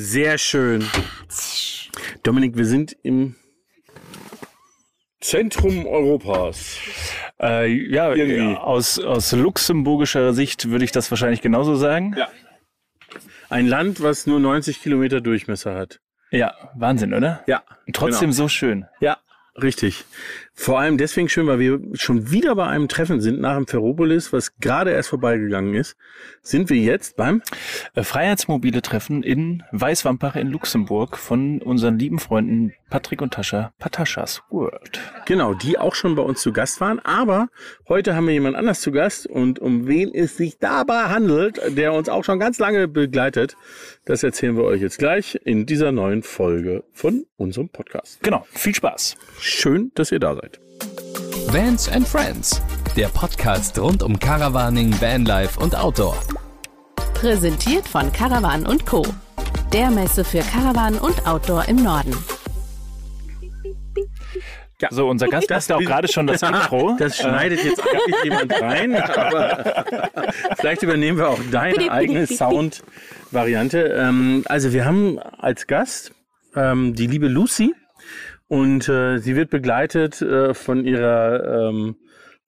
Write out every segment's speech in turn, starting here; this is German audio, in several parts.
Sehr schön. Dominik, wir sind im Zentrum Europas. Äh, ja, Irgendwie. aus, aus luxemburgischer Sicht würde ich das wahrscheinlich genauso sagen. Ja. Ein Land, was nur 90 Kilometer Durchmesser hat. Ja, Wahnsinn, oder? Ja. Und trotzdem so schön. Ja, richtig. Vor allem deswegen schön, weil wir schon wieder bei einem Treffen sind nach dem Ferropolis, was gerade erst vorbeigegangen ist. Sind wir jetzt beim Äh, Freiheitsmobile Treffen in Weißwampach in Luxemburg von unseren lieben Freunden Patrick und Tascha, Pataschas World. Genau, die auch schon bei uns zu Gast waren. Aber heute haben wir jemand anders zu Gast und um wen es sich dabei handelt, der uns auch schon ganz lange begleitet, das erzählen wir euch jetzt gleich in dieser neuen Folge von unserem Podcast. Genau, viel Spaß. Schön, dass ihr da seid. Vans and Friends, der Podcast rund um Caravaning, Vanlife und Outdoor. Präsentiert von Caravan und Co. Der Messe für Caravan und Outdoor im Norden. So, unser Gast macht auch bin- gerade schon das Intro. Das schneidet jetzt eigentlich jemand rein, aber vielleicht übernehmen wir auch deine eigene Sound-Variante. Ähm, also wir haben als Gast ähm, die liebe Lucy und äh, sie wird begleitet äh, von ihrer ähm,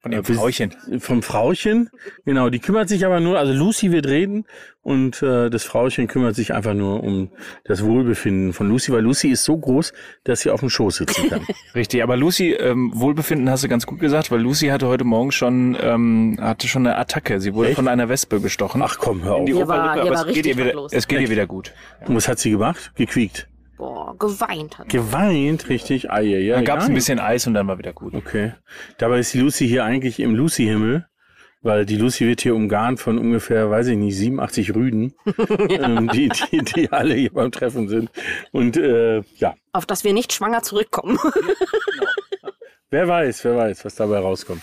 Von dem äh, Frauchen. Vom Frauchen, genau. Die kümmert sich aber nur, also Lucy wird reden und äh, das Frauchen kümmert sich einfach nur um das Wohlbefinden von Lucy, weil Lucy ist so groß, dass sie auf dem Schoß sitzen kann. Richtig, aber Lucy, ähm, Wohlbefinden hast du ganz gut gesagt, weil Lucy hatte heute Morgen schon, ähm, hatte schon eine Attacke. Sie wurde Echt? von einer Wespe gestochen. Ach komm, hör auf. die Ihr war- Oberlippe, ihr aber war es geht, ihr richtig wieder, es geht ihr wieder gut. Und was hat sie gemacht? Gequiekt. Boah, geweint hat. Geweint, richtig. Ah, ja, ja, Dann gab es ein bisschen Eis und dann war wieder gut. Okay. Dabei ist die Lucy hier eigentlich im Lucy-Himmel, weil die Lucy wird hier umgarnt von ungefähr, weiß ich nicht, 87 Rüden, ähm, die, die, die alle hier beim Treffen sind. Und äh, ja, Auf dass wir nicht schwanger zurückkommen. wer weiß, wer weiß, was dabei rauskommt.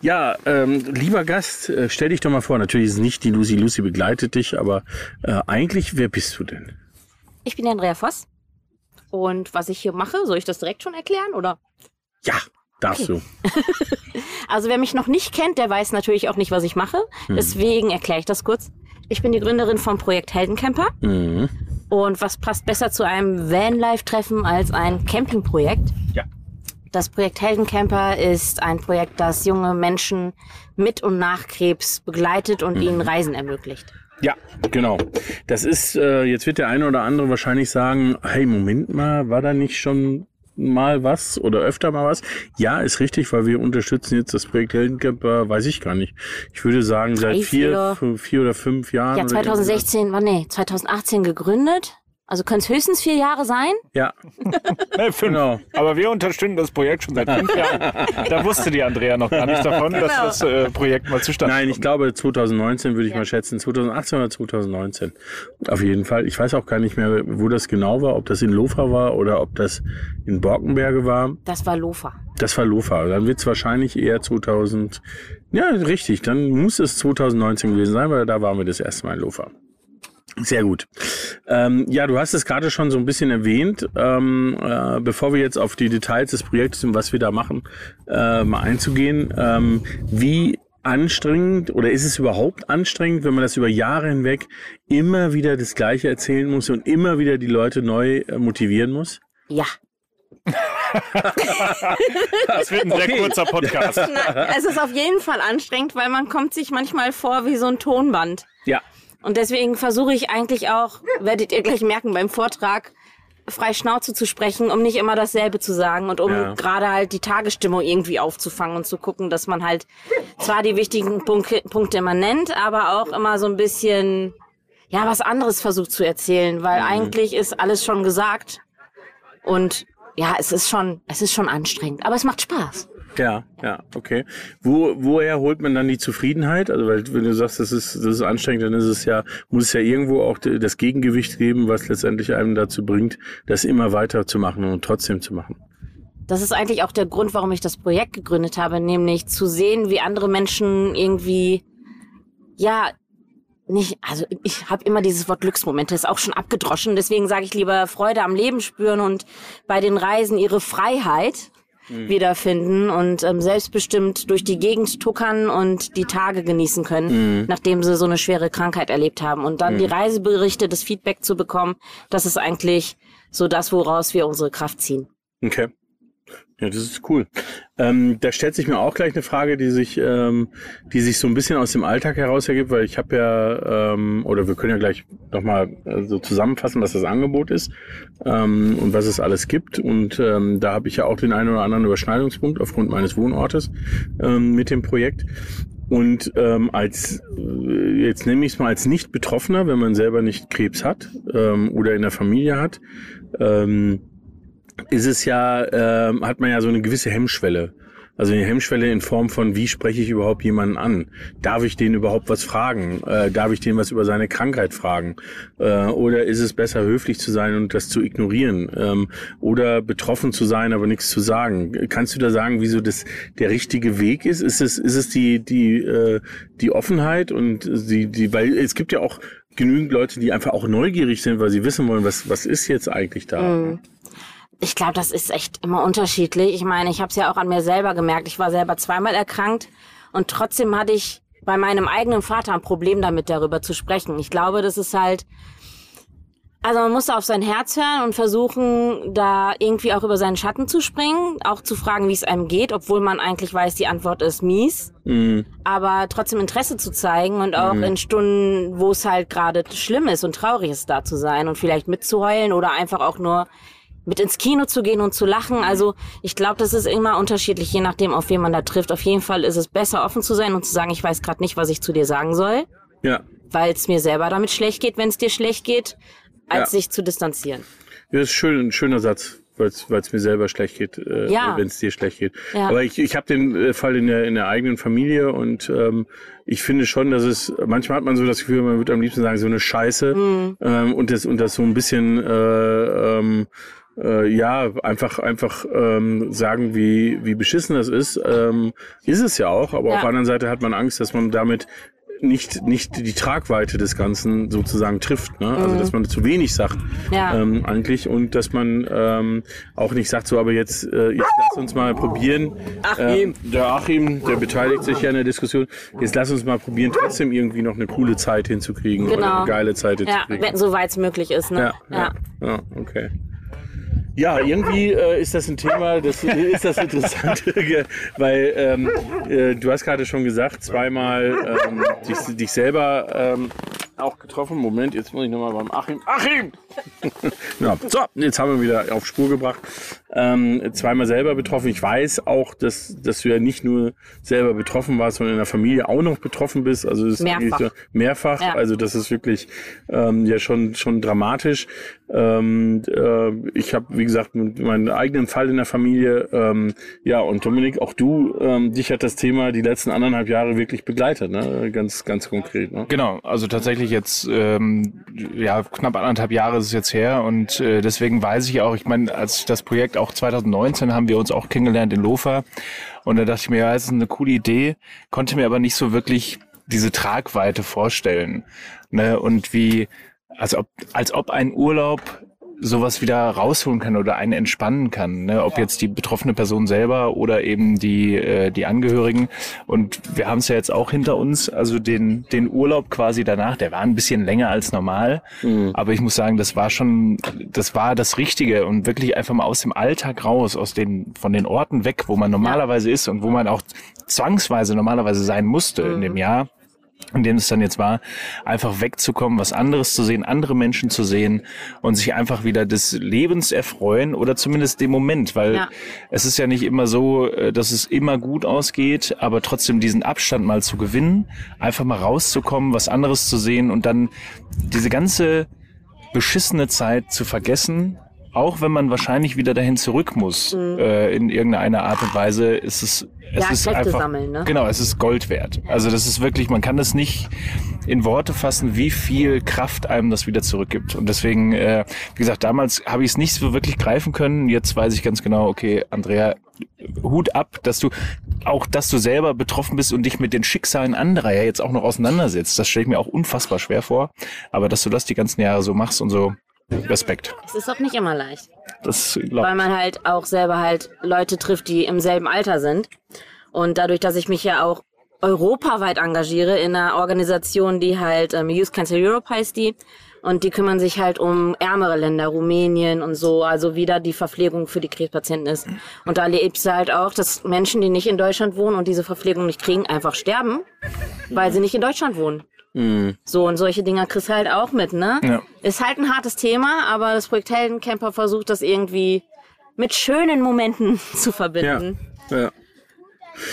Ja, ähm, lieber Gast, äh, stell dich doch mal vor. Natürlich ist es nicht die Lucy. Lucy begleitet dich, aber äh, eigentlich, wer bist du denn? Ich bin Andrea Voss. Und was ich hier mache, soll ich das direkt schon erklären? Oder? Ja, darfst du. Also wer mich noch nicht kennt, der weiß natürlich auch nicht, was ich mache. Deswegen erkläre ich das kurz. Ich bin die Gründerin vom Projekt Heldencamper. Mhm. Und was passt besser zu einem Vanlife-Treffen als ein Campingprojekt? Ja. Das Projekt Heldencamper ist ein Projekt, das junge Menschen mit und nach Krebs begleitet und ihnen Reisen ermöglicht. Ja, genau. Das ist, äh, jetzt wird der eine oder andere wahrscheinlich sagen, hey, Moment mal, war da nicht schon mal was oder öfter mal was? Ja, ist richtig, weil wir unterstützen jetzt das Projekt Heldencamper, weiß ich gar nicht. Ich würde sagen, seit Drei, vier, vier. vier oder fünf Jahren. Ja, oder irgendwie 2016, war nee, 2018 gegründet. Also können es höchstens vier Jahre sein. Ja, Nee, fünf. Genau. Aber wir unterstützen das Projekt schon seit fünf Jahren. Da wusste die Andrea noch gar nicht davon, dass Genau. das äh, Projekt mal zustande nein, ich glaube 2019 würde ich Ja. mal schätzen, 2018 oder 2019. Auf jeden Fall. Ich weiß auch gar nicht mehr, wo das genau war, ob das in Lofa war oder ob das in Borkenberge war. Das war Lofa. Das war Lofa. Dann wird es wahrscheinlich eher 2000. Ja, richtig. Dann muss es 2019 gewesen sein, weil da waren wir das erste Mal in Lofa. Sehr gut. Ähm, ja, du hast es gerade schon so ein bisschen erwähnt. Ähm, äh, bevor wir jetzt auf die Details des Projektes und was wir da machen, äh, mal einzugehen. Ähm, wie anstrengend oder ist es überhaupt anstrengend, wenn man das über Jahre hinweg immer wieder das Gleiche erzählen muss und immer wieder die Leute neu äh, motivieren muss? Ja. Das wird ein sehr kurzer Podcast. Na, es ist auf jeden Fall anstrengend, weil man kommt sich manchmal vor wie so ein Tonband. Ja. Und deswegen versuche ich eigentlich auch, werdet ihr gleich merken beim Vortrag, frei Schnauze zu sprechen, um nicht immer dasselbe zu sagen und um Ja. gerade halt die Tagesstimmung irgendwie aufzufangen und zu gucken, dass man halt zwar die wichtigen Punkte, Punkte immer nennt, aber auch immer so ein bisschen, ja, was anderes versucht zu erzählen, weil eigentlich ist alles schon gesagt und ja, es ist schon, es ist schon anstrengend, aber es macht Spaß. Ja, ja, okay. Wo, woher holt man dann die Zufriedenheit? Also, weil wenn du sagst, das ist, das ist anstrengend, dann ist es ja, muss es ja irgendwo auch das Gegengewicht geben, was letztendlich einem dazu bringt, das immer weiter zu machen und trotzdem zu machen. Das ist eigentlich auch der Grund, warum ich das Projekt gegründet habe, nämlich zu sehen, wie andere Menschen irgendwie, ja, nicht, also ich habe immer dieses Wort Glücksmomente, ist auch schon abgedroschen, deswegen sage ich lieber Freude am Leben spüren und bei den Reisen ihre Freiheit. Wiederfinden und ähm, selbstbestimmt durch die Gegend tuckern und die Tage genießen können, nachdem sie so eine schwere Krankheit erlebt haben. Und dann die Reiseberichte, das Feedback zu bekommen, das ist eigentlich so das, woraus wir unsere Kraft ziehen. Okay. Ja, das ist cool. Ähm, da stellt sich mir auch gleich eine Frage, die sich, ähm, die sich so ein bisschen aus dem Alltag heraus ergibt, weil ich habe ja, ähm, oder wir können ja gleich nochmal äh, so zusammenfassen, was das Angebot ist ähm, und was es alles gibt. Und ähm, da habe ich ja auch den einen oder anderen Überschneidungspunkt aufgrund meines Wohnortes ähm, mit dem Projekt. Und ähm, als, äh, jetzt nehme ich es mal als Nicht-Betroffener, wenn man selber nicht Krebs hat ähm, oder in der Familie hat, ähm, ist es ja, ähm, hat man ja so eine gewisse Hemmschwelle. Also eine Hemmschwelle in Form von, wie spreche ich überhaupt jemanden an? Darf ich den überhaupt was fragen? Äh, darf ich den was über seine Krankheit fragen? Äh, oder ist es besser, höflich zu sein und das zu ignorieren? Ähm, oder betroffen zu sein, aber nichts zu sagen? Kannst du da sagen, wieso das der richtige Weg ist? Ist es, ist es die, die, äh, die Offenheit und die, die, weil es gibt ja auch genügend Leute, die einfach auch neugierig sind, weil sie wissen wollen, was, was ist jetzt eigentlich da? Ich glaube, das ist echt immer unterschiedlich. Ich meine, ich habe es ja auch an mir selber gemerkt. Ich war selber zweimal erkrankt und trotzdem hatte ich bei meinem eigenen Vater ein Problem damit, darüber zu sprechen. Ich glaube, das ist halt, also man muss auf sein Herz hören und versuchen, da irgendwie auch über seinen Schatten zu springen, auch zu fragen, wie es einem geht, obwohl man eigentlich weiß, die Antwort ist mies. Aber trotzdem Interesse zu zeigen und auch in Stunden, wo es halt gerade schlimm ist und traurig ist, da zu sein und vielleicht mitzuheulen oder einfach auch nur mit ins Kino zu gehen und zu lachen. Also ich glaube, das ist immer unterschiedlich, je nachdem, auf wen man da trifft. Auf jeden Fall ist es besser, offen zu sein und zu sagen, ich weiß gerade nicht, was ich zu dir sagen soll, Ja. weil es mir selber damit schlecht geht, wenn es dir schlecht geht, als Ja. sich zu distanzieren. Ja, das ist schön, ein schöner Satz, weil es mir selber schlecht geht, äh, Ja. wenn es dir schlecht geht. Ja. Aber ich, ich habe den äh, Fall in der, in der eigenen Familie und ähm, ich finde schon, dass es, manchmal hat man so das Gefühl, man würde am liebsten sagen, so eine Scheiße Mhm. ähm, und, das, und das so ein bisschen, äh, ähm, äh, ja, einfach, einfach ähm, sagen, wie, wie beschissen das ist. Ähm, ist es ja auch, aber Ja. auf der anderen Seite hat man Angst, dass man damit nicht, nicht die Tragweite des Ganzen sozusagen trifft. Ne? Also, dass man zu wenig sagt Mhm. Ja. ähm, eigentlich und dass man ähm, auch nicht sagt, so, aber jetzt, äh, jetzt lass uns mal probieren. Achim. Äh, der Achim, der beteiligt sich ja in der Diskussion. Jetzt lass uns mal probieren, trotzdem irgendwie noch eine coole Zeit hinzukriegen oder Genau. eine geile Zeit Ja, hinzukriegen. wenn soweit es möglich ist. Ne? Ja, ja, ja, okay. Ja, irgendwie äh, ist das ein Thema, das ist das Interessante, ge- weil ähm, äh, du hast gerade schon gesagt, zweimal ähm, dich, dich selber ähm, auch getroffen. Moment, jetzt muss ich nochmal beim Achim. Achim! ja, so, jetzt haben wir wieder auf Spur gebracht. Ähm, zweimal selber betroffen. Ich weiß auch, dass, dass du ja nicht nur selber betroffen warst, sondern in der Familie auch noch betroffen bist. Also das ist Mehrfach. so- mehrfach. Ja. Also das ist wirklich ähm, ja schon schon dramatisch. Ähm, äh, ich habe wie gesagt mit meinen eigenen Fall in der Familie. Ähm, ja und Dominik, auch du, ähm, dich hat das Thema die letzten anderthalb Jahre wirklich begleitet, ne? Ganz ganz konkret. Ne? Genau, also tatsächlich jetzt, ähm, ja, knapp anderthalb Jahre ist es jetzt her und äh, deswegen weiß ich auch, ich meine, als ich das Projekt auch 2019 haben wir uns auch kennengelernt in Lofa und da dachte ich mir, ja, es ist eine coole Idee, konnte mir aber nicht so wirklich diese Tragweite vorstellen. Ne? Und wie, als ob, als ob ein Urlaub sowas wieder rausholen kann oder einen entspannen kann, ne? ob jetzt die betroffene Person selber oder eben die äh, die Angehörigen. Und wir haben es ja jetzt auch hinter uns, also den den Urlaub quasi danach, der war ein bisschen länger als normal, aber ich muss sagen, das war schon, das war das Richtige und wirklich einfach mal aus dem Alltag raus, aus den von den Orten weg, wo man normalerweise ist und wo man auch zwangsweise normalerweise sein musste in dem Jahr in dem es dann jetzt war, einfach wegzukommen, was anderes zu sehen, andere Menschen zu sehen und sich einfach wieder des Lebens erfreuen oder zumindest dem Moment, weil Ja. es ist ja nicht immer so, äh, dass es immer gut ausgeht, aber trotzdem diesen Abstand mal zu gewinnen, einfach mal rauszukommen, was anderes zu sehen und dann diese ganze beschissene Zeit zu vergessen, auch wenn man wahrscheinlich wieder dahin zurück muss, äh, in irgendeiner Art und Weise, ist es, es Ja, ist Kräfte einfach, sammeln, ne? genau, es ist Gold wert. Also das ist wirklich, man kann das nicht in Worte fassen, wie viel Kraft einem das wieder zurückgibt. Und deswegen, äh, wie gesagt, damals habe ich es nicht so wirklich greifen können. Jetzt weiß ich ganz genau, okay, Andrea, Hut ab, dass du auch, dass du selber betroffen bist und dich mit den Schicksalen anderer ja jetzt auch noch auseinandersetzt. Das stelle ich mir auch unfassbar schwer vor. Aber dass du das die ganzen Jahre so machst und so, Respekt. Es ist auch nicht immer leicht. das weil glaubt. man halt auch selber halt Leute trifft, die im selben Alter sind. Und dadurch, dass ich mich ja auch europaweit engagiere in einer Organisation, die halt ähm, Youth Cancer Europe heißt die. Und die kümmern sich halt um ärmere Länder, Rumänien und so, also wie da die Verpflegung für die Krebspatienten ist. Und da erlebst du halt auch, dass Menschen, die nicht in Deutschland wohnen und diese Verpflegung nicht kriegen, einfach sterben, weil sie nicht in Deutschland wohnen. So, und solche Dinger kriegst du halt auch mit, ne? Ja. Ist halt ein hartes Thema, aber das Projekt Heldencamper versucht das irgendwie mit schönen Momenten zu Ja. verbinden. ja.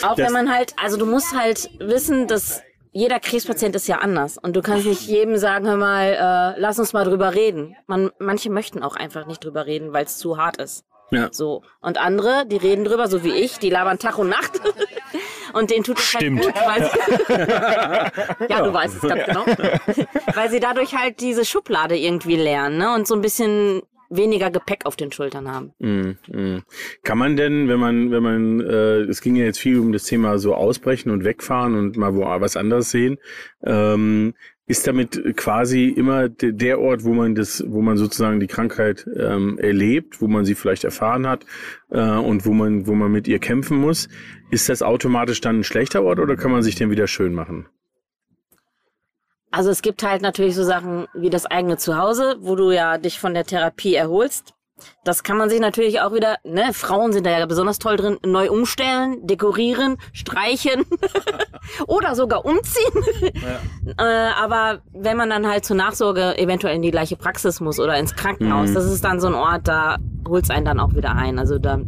Auch Das- wenn man halt, also du musst halt wissen, dass jeder Krebspatient ist ja anders. Und du kannst nicht jedem sagen, hör mal, äh, lass uns mal drüber reden. Man, manche möchten auch einfach nicht drüber reden, weil es zu hart ist. ja. So. Und andere, die reden drüber, so wie ich, die labern Tag und Nacht. und denen tut es Stimmt. halt gut, weil sie Ja, du weißt es ganz genau. weil sie dadurch halt diese Schublade irgendwie lernen, ne? Und so ein bisschen weniger Gepäck auf den Schultern haben. Mm, mm. Kann man denn, wenn man, wenn man, äh, es ging ja jetzt viel um das Thema so ausbrechen und wegfahren und mal wo was anderes sehen, ähm, ist damit quasi immer de- der Ort, wo man das, wo man sozusagen die Krankheit ähm, erlebt, wo man sie vielleicht erfahren hat äh, und wo man, wo man mit ihr kämpfen muss, ist das automatisch dann ein schlechter Ort oder kann man sich den wieder schön machen? Also es gibt halt natürlich so Sachen wie das eigene Zuhause, wo du ja dich von der Therapie erholst. Das kann man sich natürlich auch wieder, ne, Frauen sind da ja besonders toll drin, neu umstellen, dekorieren, streichen oder sogar umziehen. äh, aber wenn man dann halt zur Nachsorge eventuell in die gleiche Praxis muss oder ins Krankenhaus, das ist dann so ein Ort, da holt's einen dann auch wieder ein. Also da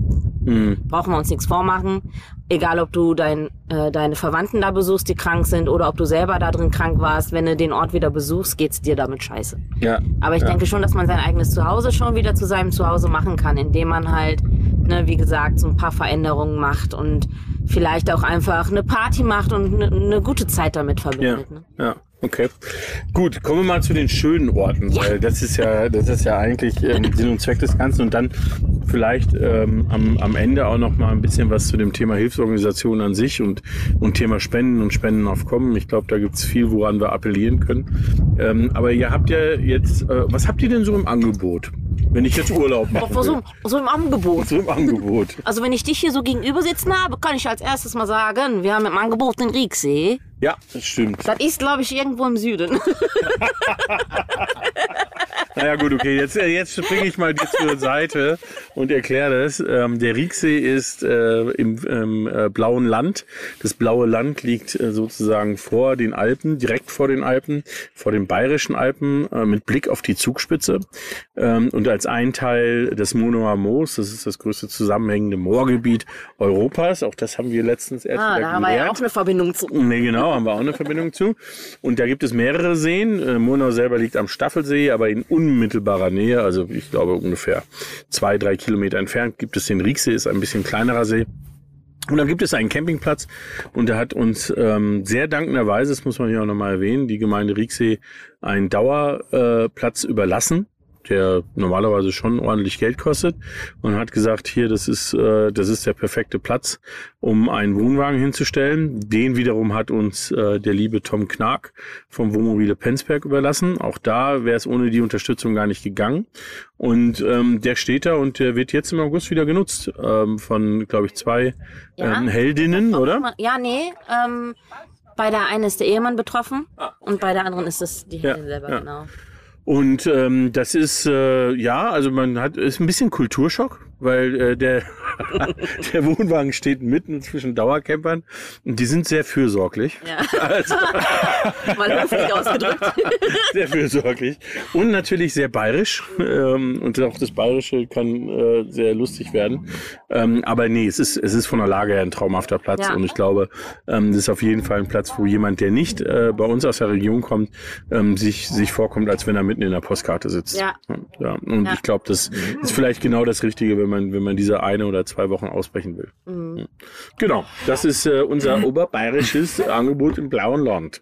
brauchen wir uns nichts vormachen. Egal, ob du dein, äh, deine Verwandten da besuchst, die krank sind, oder ob du selber da drin krank warst, wenn du den Ort wieder besuchst, geht's dir damit scheiße. Ja. Aber ich denke schon, dass man sein eigenes Zuhause schon wieder zu seinem Zuhause machen kann, indem man halt, ne, wie gesagt, so ein paar Veränderungen macht und vielleicht auch einfach eine Party macht und eine, eine gute Zeit damit Ja, verbindet. Ne? ja, okay. Gut, kommen wir mal zu den schönen Orten, weil das ist ja, das ist ja eigentlich ähm, Sinn und Zweck des Ganzen und dann vielleicht ähm, am, am Ende auch noch mal ein bisschen was zu dem Thema Hilfsorganisation an sich und, und Thema Spenden und Spendenaufkommen. Ich glaube, da gibt's viel, woran wir appellieren können. Ähm, aber ihr habt ja jetzt, äh, was habt ihr denn so im Angebot, wenn ich jetzt Urlaub mache? Auch so, so im Angebot. So im Angebot. Also wenn ich dich hier so gegenüber sitzen habe, kann ich als erstes mal sagen, wir haben im Angebot den Rieksee. Ja, das stimmt. Das ist, glaube ich, irgendwo im Süden. Naja gut, okay, jetzt, äh, jetzt springe ich mal dir zur Seite und erkläre das. Ähm, der Rieksee ist äh, im, im äh, blauen Land. Das blaue Land liegt äh, sozusagen vor den Alpen, direkt vor den Alpen, vor den bayerischen Alpen, äh, mit Blick auf die Zugspitze. Ähm, und als ein Teil des Monoer Moos, das ist das größte zusammenhängende Moorgebiet Europas. Auch das haben wir letztens erst Ah, da haben wir ja gelernt. auch eine Verbindung zu. Nee, genau, haben wir auch eine Verbindung zu. Und da gibt es mehrere Seen. Äh, Murnau selber liegt am Staffelsee, aber in unmittelbarer Nähe, also ich glaube ungefähr zwei, drei Kilometer entfernt, gibt es den Rieksee, ist ein bisschen kleinerer See. Und dann gibt es einen Campingplatz und da hat uns ähm, sehr dankenderweise, das muss man hier auch nochmal erwähnen, die Gemeinde Rieksee einen Dauerplatz äh, überlassen, der normalerweise schon ordentlich Geld kostet und hat gesagt, hier, das ist, äh, das ist der perfekte Platz, um einen Wohnwagen hinzustellen. Den wiederum hat uns äh, der liebe Tom Knark vom Wohnmobile Penzberg überlassen. Auch da wäre es ohne die Unterstützung gar nicht gegangen. Und ähm, der steht da und der wird jetzt im August wieder genutzt ähm, von, glaube ich, zwei Ja. ähm, Heldinnen, oder? Ja, nee. Ähm, bei der einen ist der Ehemann betroffen und bei der anderen ist es die Ja, Heldin selber, ja. genau. Und ähm, das ist äh, ja, also man hat ist ein bisschen Kulturschock, weil äh, der der Wohnwagen steht mitten zwischen Dauercampern und die sind sehr fürsorglich, Ja. also Mal höflich ausgedrückt. sehr fürsorglich und natürlich sehr bayerisch ähm, und auch das Bayerische kann äh, sehr lustig werden. Ähm, aber nee, es ist es ist von der Lage her ein traumhafter Platz Ja. und ich glaube, ähm, das ist auf jeden Fall ein Platz, wo jemand, der nicht äh, bei uns aus der Region kommt, ähm, sich sich vorkommt, als wenn er mitten in der Postkarte sitzt. Ja. Ja, und Ja. ich glaube, das ist vielleicht genau das Richtige, wenn man, wenn man diese eine oder zwei Wochen ausbrechen will. Mhm. Ja. Genau, das ist äh, unser oberbayerisches Angebot im blauen Land.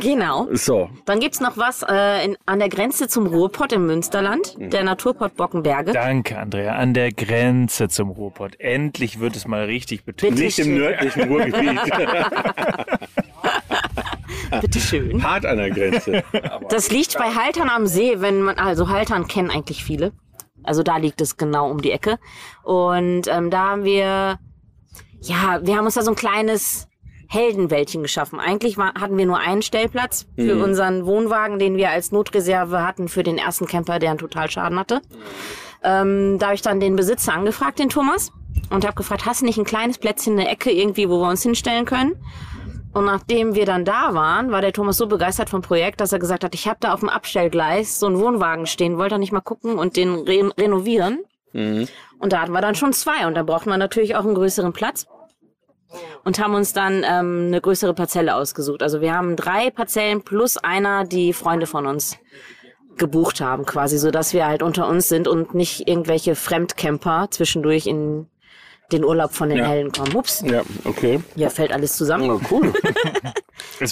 genau. So, Dann gibt's noch was äh, in, an der Grenze zum Ruhrpott im Münsterland, der Naturpott Bockenberge. Danke, Andrea. An der Grenze zum Ruhrpott. Endlich wird es mal richtig betont. Bitte nicht im schön. nördlichen Ruhrgebiet, Bitte schön. hart an der Grenze. Das liegt bei Haltern am See, wenn man, also Haltern kennen eigentlich viele. Also da liegt es genau um die Ecke. Und ähm, da haben wir, ja, wir haben uns da so ein kleines Heldenwäldchen geschaffen. Eigentlich war, hatten wir nur einen Stellplatz für Mhm. unseren Wohnwagen, den wir als Notreserve hatten für den ersten Camper, der einen Totalschaden hatte. Ähm, da habe ich dann den Besitzer angefragt, den Thomas, und habe gefragt, hast du nicht ein kleines Plätzchen, eine Ecke irgendwie, wo wir uns hinstellen können? Und nachdem wir dann da waren, war der Thomas so begeistert vom Projekt, dass er gesagt hat, ich habe da auf dem Abstellgleis so einen Wohnwagen stehen, wollte er nicht mal gucken und den re renovieren. Und da hatten wir dann schon zwei und da brauchten wir natürlich auch einen größeren Platz und haben uns dann ähm, eine größere Parzelle ausgesucht. Also wir haben drei Parzellen plus einer, die Freunde von uns gebucht haben, quasi, so dass wir halt unter uns sind und nicht irgendwelche Fremdcamper zwischendurch in den Urlaub von den Ja. Helden kommen. Ups, Ja, okay. hier fällt alles zusammen. Oh, cool.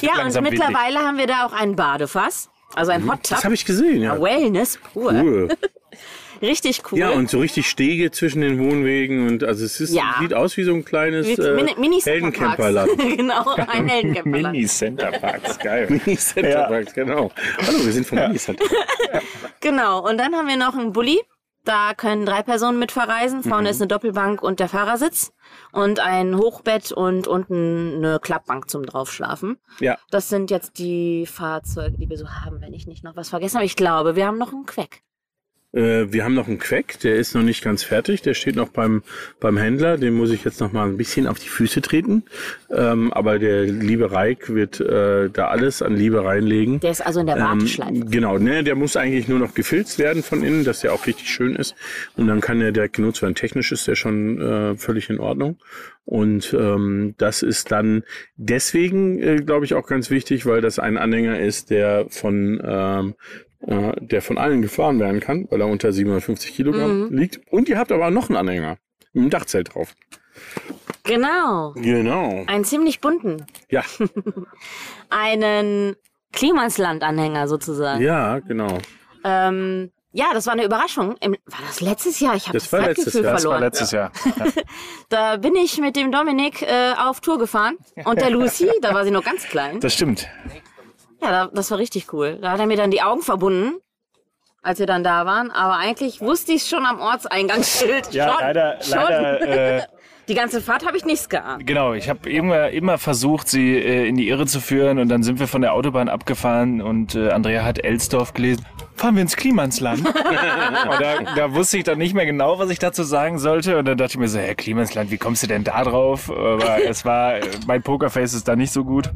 Ja, und mittlerweile haben wir da auch ein Badefass, also ein Hot Tub. Das habe ich gesehen, ja. Ja, Wellness pur. Cool. Richtig cool. Ja, und so richtig Stege zwischen den Wohnwegen und also es ist, Ja. sieht aus wie so ein kleines äh, Mini, Heldencamperland. genau, ein Heldencamperland. Mini Center Parks, geil. Mini Center Parks, genau. Hallo, wir sind vom Mini Center. Genau, und dann haben wir noch einen Bulli. Da können drei Personen mit verreisen. Vorne Mhm. ist eine Doppelbank und der Fahrersitz. Und ein Hochbett und unten eine Klappbank zum Draufschlafen. Ja. Das sind jetzt die Fahrzeuge, die wir so haben, wenn ich nicht noch was vergessen habe. Ich glaube, wir haben noch einen Queck. Äh, wir haben noch einen Queck, der ist noch nicht ganz fertig. Der steht noch beim, beim Händler. Den muss ich jetzt noch mal ein bisschen auf die Füße treten. Ähm, aber der liebe Reik wird äh, da alles an Liebe reinlegen. Der ist also in der Warteschleife. Ähm, genau, ne, der muss eigentlich nur noch gefilzt werden von innen, dass der auch richtig schön ist. Und dann kann der direkt genutzt werden. Technisch ist der schon äh, völlig in Ordnung. Und ähm, das ist dann deswegen, äh, glaube ich, auch ganz wichtig, weil das ein Anhänger ist, der von ähm, äh, der von allen gefahren werden kann, weil er unter 750 Kilogramm liegt. Und ihr habt aber noch einen Anhänger mit einem Dachzelt drauf. Genau. Genau. Einen ziemlich bunten. Ja, Einen Klimasland-Anhänger sozusagen. ja, genau. Ähm, ja, das war eine Überraschung. Im, war das letztes Jahr? Ich habe Das das, war letztes Jahr. Das war verloren. letztes Jahr. Da bin ich mit dem Dominik äh, auf Tour gefahren und der Lucy, da war sie noch ganz klein. Das stimmt. Ja, da, das war richtig cool. Da hat er mir dann die Augen verbunden, als wir dann da waren. Aber eigentlich wusste ich schon am Ortseingangsschild. Ja, schon, leider, schon. leider äh, Die ganze Fahrt habe ich nichts geahnt. Genau, ich habe immer, immer versucht, sie äh, in die Irre zu führen und dann sind wir von der Autobahn abgefahren und äh, Andrea hat Elsdorf gelesen. Fahren wir ins Klimansland? und da, da wusste ich dann nicht mehr genau, was ich dazu sagen sollte. Und dann dachte ich mir so, Herr Klimansland, wie kommst du denn da drauf? Aber es war, mein Pokerface ist da nicht so gut.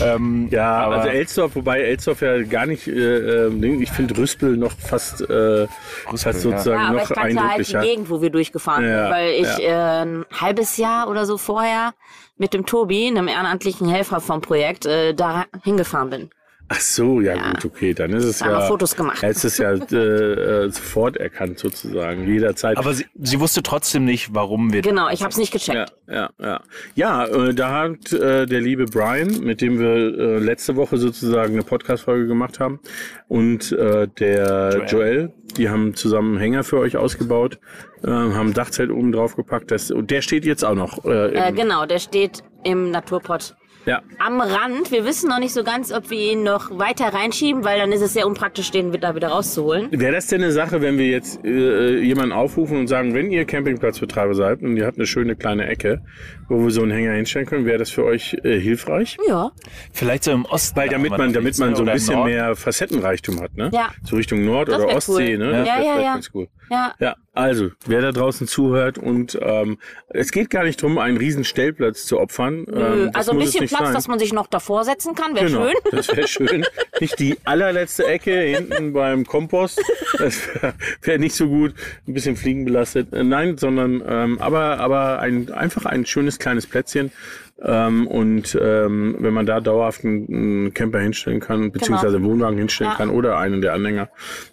Ähm, Ja, aber also Elsdorf, wobei Elsdorf ja gar nicht, äh, äh, ich finde Rüspel noch fast, äh, fast sozusagen Ja, aber noch ich kannte halt die eindrücklicher. Gegend, wo wir durchgefahren Ja, sind, weil ich äh, ein halbes Jahr oder so vorher mit dem Tobi, einem ehrenamtlichen Helfer vom Projekt, äh, da hingefahren bin. Ach so, ja, gut, okay, dann ist es Da haben ja. wir Fotos gemacht. Ja, es ist ja äh, äh, sofort erkannt sozusagen, jederzeit. aber sie, sie wusste trotzdem nicht, warum wir. Genau, ich habe es nicht gecheckt. Ja, ja, ja. Ja, äh, da hat äh, der liebe Brian, mit dem wir äh, letzte Woche sozusagen eine Podcast-Folge gemacht haben, und äh, der Joel. Joel. die haben zusammen einen Hänger für euch ausgebaut, äh, haben ein Dachzelt oben drauf gepackt. Das, und der steht jetzt auch noch. Äh, Äh, im, genau, der steht im Naturpott ja. am Rand. Wir wissen noch nicht so ganz, ob wir ihn noch weiter reinschieben, weil dann ist es sehr unpraktisch, den da wieder rauszuholen. Wäre das denn eine Sache, wenn wir jetzt äh, jemanden aufrufen und sagen, wenn ihr Campingplatzbetreiber seid und ihr habt eine schöne kleine Ecke, wo wir so einen Hänger hinstellen können, wäre das für euch äh, hilfreich? Ja, Vielleicht so im Osten. Weil damit man, damit man so ein bisschen mehr Facettenreichtum hat, ne? Ja. So Richtung Nord- Das oder Ostsee, cool. ne? Ja. Das Ja, ja. ganz cool. Ja. Ja, also, wer da draußen zuhört und ähm, es geht gar nicht drum, einen riesen Stellplatz zu opfern. Nö, Ähm, also ein bisschen Platz, sein. dass man sich noch davor setzen kann, wäre Genau, schön. das wäre schön. Nicht die allerletzte Ecke hinten beim Kompost. Das wäre wär nicht so gut. Ein bisschen fliegenbelastet. Äh, Nein, sondern ähm, aber, aber ein, einfach ein schönes kleines Plätzchen. Ähm, und ähm, wenn man da dauerhaft einen, einen Camper hinstellen kann, beziehungsweise einen Wohnwagen hinstellen Genau. Ja. kann oder einen der Anhänger,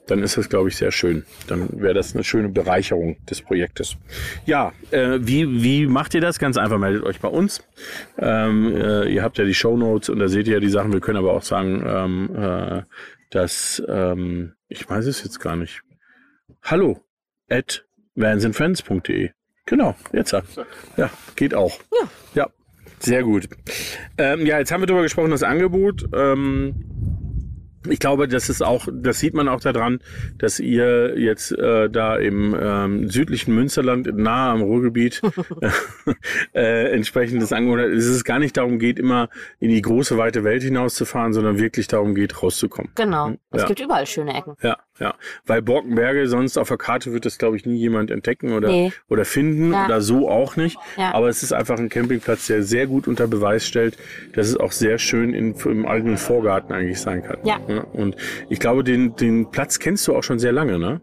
dann ist das, glaube ich, sehr schön. Dann wäre das eine schöne Bereicherung des Projektes. Ja, äh, wie, wie macht ihr das? Ganz einfach, meldet euch bei uns. Ähm, äh, ihr habt ja die Shownotes und da seht ihr ja die Sachen. Wir können aber auch sagen, ähm, äh, dass, ähm, ich weiß es jetzt gar nicht. Hallo at vansandfriends.de. Genau, jetzt. Ja, geht auch. Ja. Ja, sehr gut. Ähm, ja, jetzt haben wir darüber gesprochen, das Angebot. Ähm, ich glaube, das ist auch, das sieht man auch daran, dass ihr jetzt äh, da im ähm, südlichen Münsterland, nahe am Ruhrgebiet, äh, entsprechendes Angebot hat. Es ist gar nicht darum geht, immer in die große weite Welt hinauszufahren, sondern wirklich darum geht, rauszukommen. Genau. Es Ja. gibt überall schöne Ecken. Ja, ja. Weil Borkenberge, sonst auf der Karte wird das, glaube ich, nie jemand entdecken oder, Nee. oder finden Ja. oder so auch nicht. Ja. Aber es ist einfach ein Campingplatz, der sehr gut unter Beweis stellt, dass es auch sehr schön in, im eigenen Vorgarten eigentlich sein kann. Ja. Und ich glaube, den, den Platz kennst du auch schon sehr lange, ne?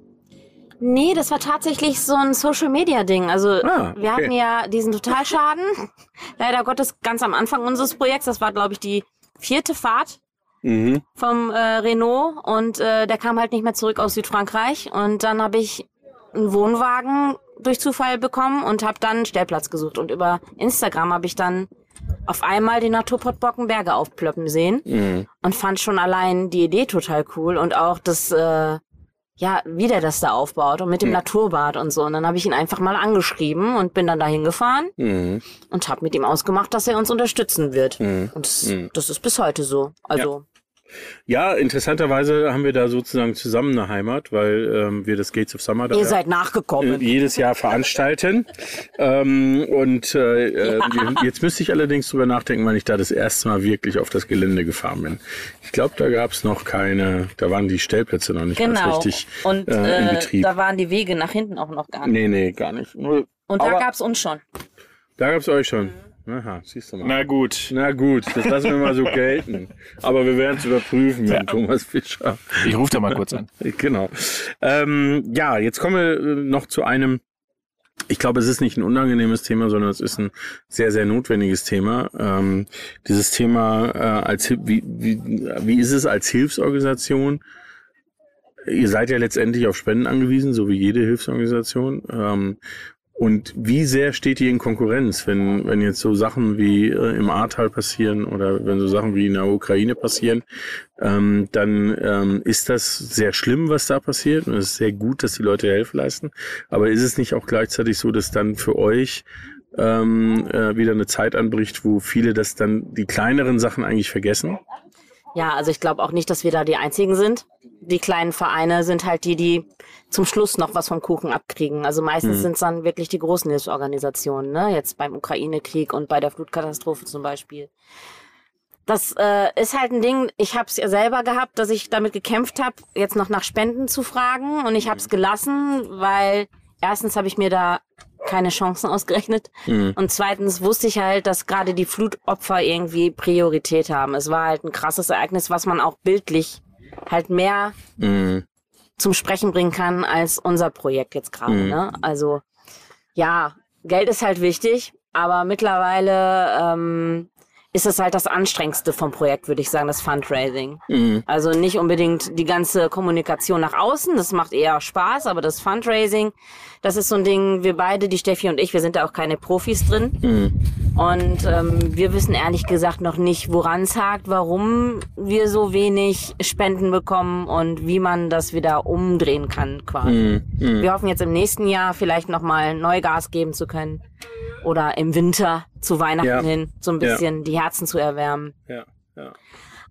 Nee, das war tatsächlich so ein Social-Media-Ding. Also Ah, wir okay. hatten ja diesen Totalschaden, leider Gottes ganz am Anfang unseres Projekts. Das war, glaube ich, die vierte Fahrt Mhm. vom äh, Renault und äh, der kam halt nicht mehr zurück aus Südfrankreich. Und dann habe ich einen Wohnwagen durch Zufall bekommen und habe dann einen Stellplatz gesucht. Und über Instagram habe ich dann auf einmal den Naturport Bockenberge aufplöppen sehen Mhm. und fand schon allein die Idee total cool und auch das, äh, ja, wie der das da aufbaut und mit dem Naturbad und so. Und dann habe ich ihn einfach mal angeschrieben und bin dann dahin gefahren Mhm. und habe mit ihm ausgemacht, dass er uns unterstützen wird. Und das, das ist bis heute so. Also Ja, interessanterweise haben wir da sozusagen zusammen eine Heimat, weil ähm, wir das Gates of Summer da ihr ja seid nachgekommen. äh, jedes Jahr veranstalten. ähm, und äh, äh, jetzt müsste ich allerdings drüber nachdenken, wann ich da das erste Mal wirklich auf das Gelände gefahren bin. Ich glaube, da gab es noch keine, da waren die Stellplätze noch nicht ganz Genau. richtig und äh, in äh, Betrieb. da waren die Wege nach hinten auch noch gar nicht. nee, nee, gar nicht. Nur, Und da aber gab's uns schon. da gab's euch schon. Aha, siehst du mal. Na gut. Na gut, das lassen wir mal so gelten. Aber wir werden es überprüfen mit Thomas Fischer. Ich rufe da mal kurz an. Genau. Ähm, ja, jetzt kommen wir äh, noch zu einem, ich glaube, es ist nicht ein unangenehmes Thema, sondern es ist ein sehr, sehr notwendiges Thema. Ähm, dieses Thema äh, als wie, wie, wie ist es als Hilfsorganisation? Ihr seid ja letztendlich auf Spenden angewiesen, so wie jede Hilfsorganisation. Ähm, und wie sehr steht ihr in Konkurrenz, wenn, wenn jetzt so Sachen wie äh, im Ahrtal passieren oder wenn so Sachen wie in der Ukraine passieren, ähm, dann ähm, ist das sehr schlimm, was da passiert. Und es ist sehr gut, dass die Leute Hilfe leisten. Aber ist es nicht auch gleichzeitig so, dass dann für euch ähm, äh, wieder eine Zeit anbricht, wo viele das dann die kleineren Sachen eigentlich vergessen? Ja, also ich glaube auch nicht, dass wir da die einzigen sind. Die kleinen Vereine sind halt die, die zum Schluss noch was vom Kuchen abkriegen. Also meistens Mhm. sind es dann wirklich die großen Hilfsorganisationen, ne? Jetzt beim Ukraine-Krieg und bei der Flutkatastrophe zum Beispiel. Das äh, ist halt ein Ding, ich habe es ja selber gehabt, dass ich damit gekämpft habe, jetzt noch nach Spenden zu fragen. Und ich habe es gelassen, weil erstens habe ich mir da keine Chancen ausgerechnet. Mhm. Und zweitens wusste ich halt, dass gerade die Flutopfer irgendwie Priorität haben. Es war halt ein krasses Ereignis, was man auch bildlich halt mehr Mhm. zum Sprechen bringen kann als unser Projekt jetzt gerade. Mhm. Ne? Also ja, Geld ist halt wichtig, aber mittlerweile ähm, ist es halt das Anstrengendste vom Projekt, würde ich sagen, das Fundraising. Mhm. Also nicht unbedingt die ganze Kommunikation nach außen, das macht eher Spaß, aber das Fundraising, das ist so ein Ding, wir beide, die Steffi und ich, wir sind da auch keine Profis drin. Mhm. Und ähm, wir wissen ehrlich gesagt noch nicht, woran es hakt, warum wir so wenig Spenden bekommen und wie man das wieder umdrehen kann quasi. Mhm. Wir hoffen jetzt im nächsten Jahr vielleicht nochmal Neugas geben zu können. Oder im Winter zu Weihnachten Ja. hin, so ein Ja. bisschen die Herzen zu erwärmen. Ja, ja.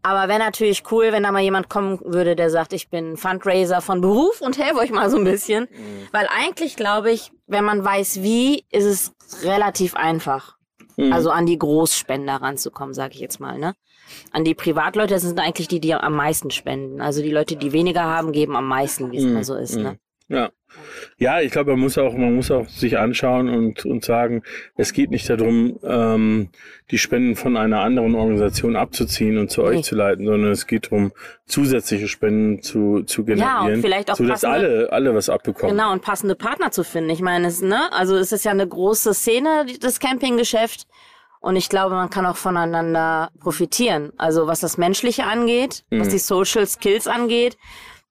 Aber wäre natürlich cool, wenn da mal jemand kommen würde, der sagt, ich bin Fundraiser von Beruf und helfe euch mal so ein bisschen. Weil eigentlich glaube ich, wenn man weiß wie, ist es relativ einfach. Also an die Großspender ranzukommen, sage ich jetzt mal. Ne? An die Privatleute das sind eigentlich die, die am meisten spenden. Also die Leute, die weniger haben, geben am meisten, wie es immer so ist. Ne? Ja. Ja, ich glaube, man muss auch, man muss auch sich anschauen und, und sagen, es geht nicht darum, ähm, die Spenden von einer anderen Organisation abzuziehen und zu Nee. euch zu leiten, sondern es geht darum, zusätzliche Spenden zu, zu generieren, vielleicht auch sodass passende- alle, alle was abbekommen. Genau, und passende Partner zu finden. Ich meine, es, ne, also es ist ja eine große Szene, das Campinggeschäft. Und ich glaube, man kann auch voneinander profitieren. Also was das Menschliche angeht, was die Social Skills angeht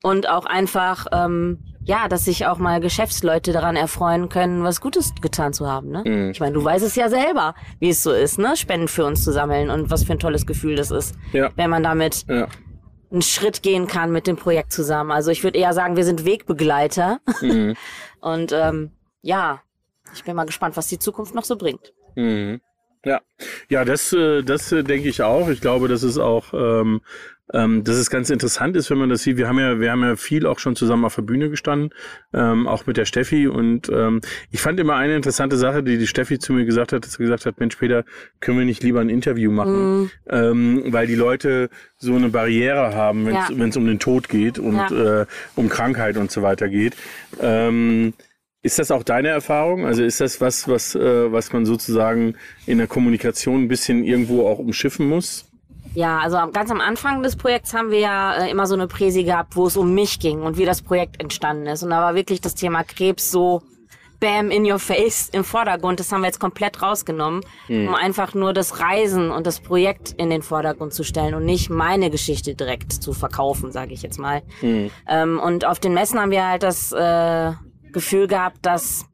und auch einfach, ähm, ja, dass sich auch mal Geschäftsleute daran erfreuen können, was Gutes getan zu haben. Ne? Ich meine, du weißt es ja selber, wie es so ist, ne? Spenden für uns zu sammeln und was für ein tolles Gefühl das ist, Ja. wenn man damit Ja. einen Schritt gehen kann mit dem Projekt zusammen. Also ich würde eher sagen, wir sind Wegbegleiter. Und ähm, ja, ich bin mal gespannt, was die Zukunft noch so bringt. Mhm. Ja, ja, das, äh, das äh, denke ich auch. Ich glaube, das ist auch ähm, ähm, dass es ganz interessant ist, wenn man das sieht. Wir haben ja, wir haben ja viel auch schon zusammen auf der Bühne gestanden, ähm, auch mit der Steffi. Und ähm, ich fand immer eine interessante Sache, die die Steffi zu mir gesagt hat, dass sie gesagt hat, Mensch, Peter, können wir nicht lieber ein Interview machen? Mhm. Ähm, weil die Leute so eine Barriere haben, wenn es Ja. um den Tod geht und Ja. äh, um Krankheit und so weiter geht. Ähm, ist das auch deine Erfahrung? Also ist das was, was, äh, was man sozusagen in der Kommunikation ein bisschen irgendwo auch umschiffen muss? Ja, also ganz am Anfang des Projekts haben wir ja äh, immer so eine Präsi gehabt, wo es um mich ging und wie das Projekt entstanden ist. Und da war wirklich das Thema Krebs so bam in your face im Vordergrund. Das haben wir jetzt komplett rausgenommen, um einfach nur das Reisen und das Projekt in den Vordergrund zu stellen und nicht meine Geschichte direkt zu verkaufen, sage ich jetzt mal. Ähm, und auf den Messen haben wir halt das äh, Gefühl gehabt, dass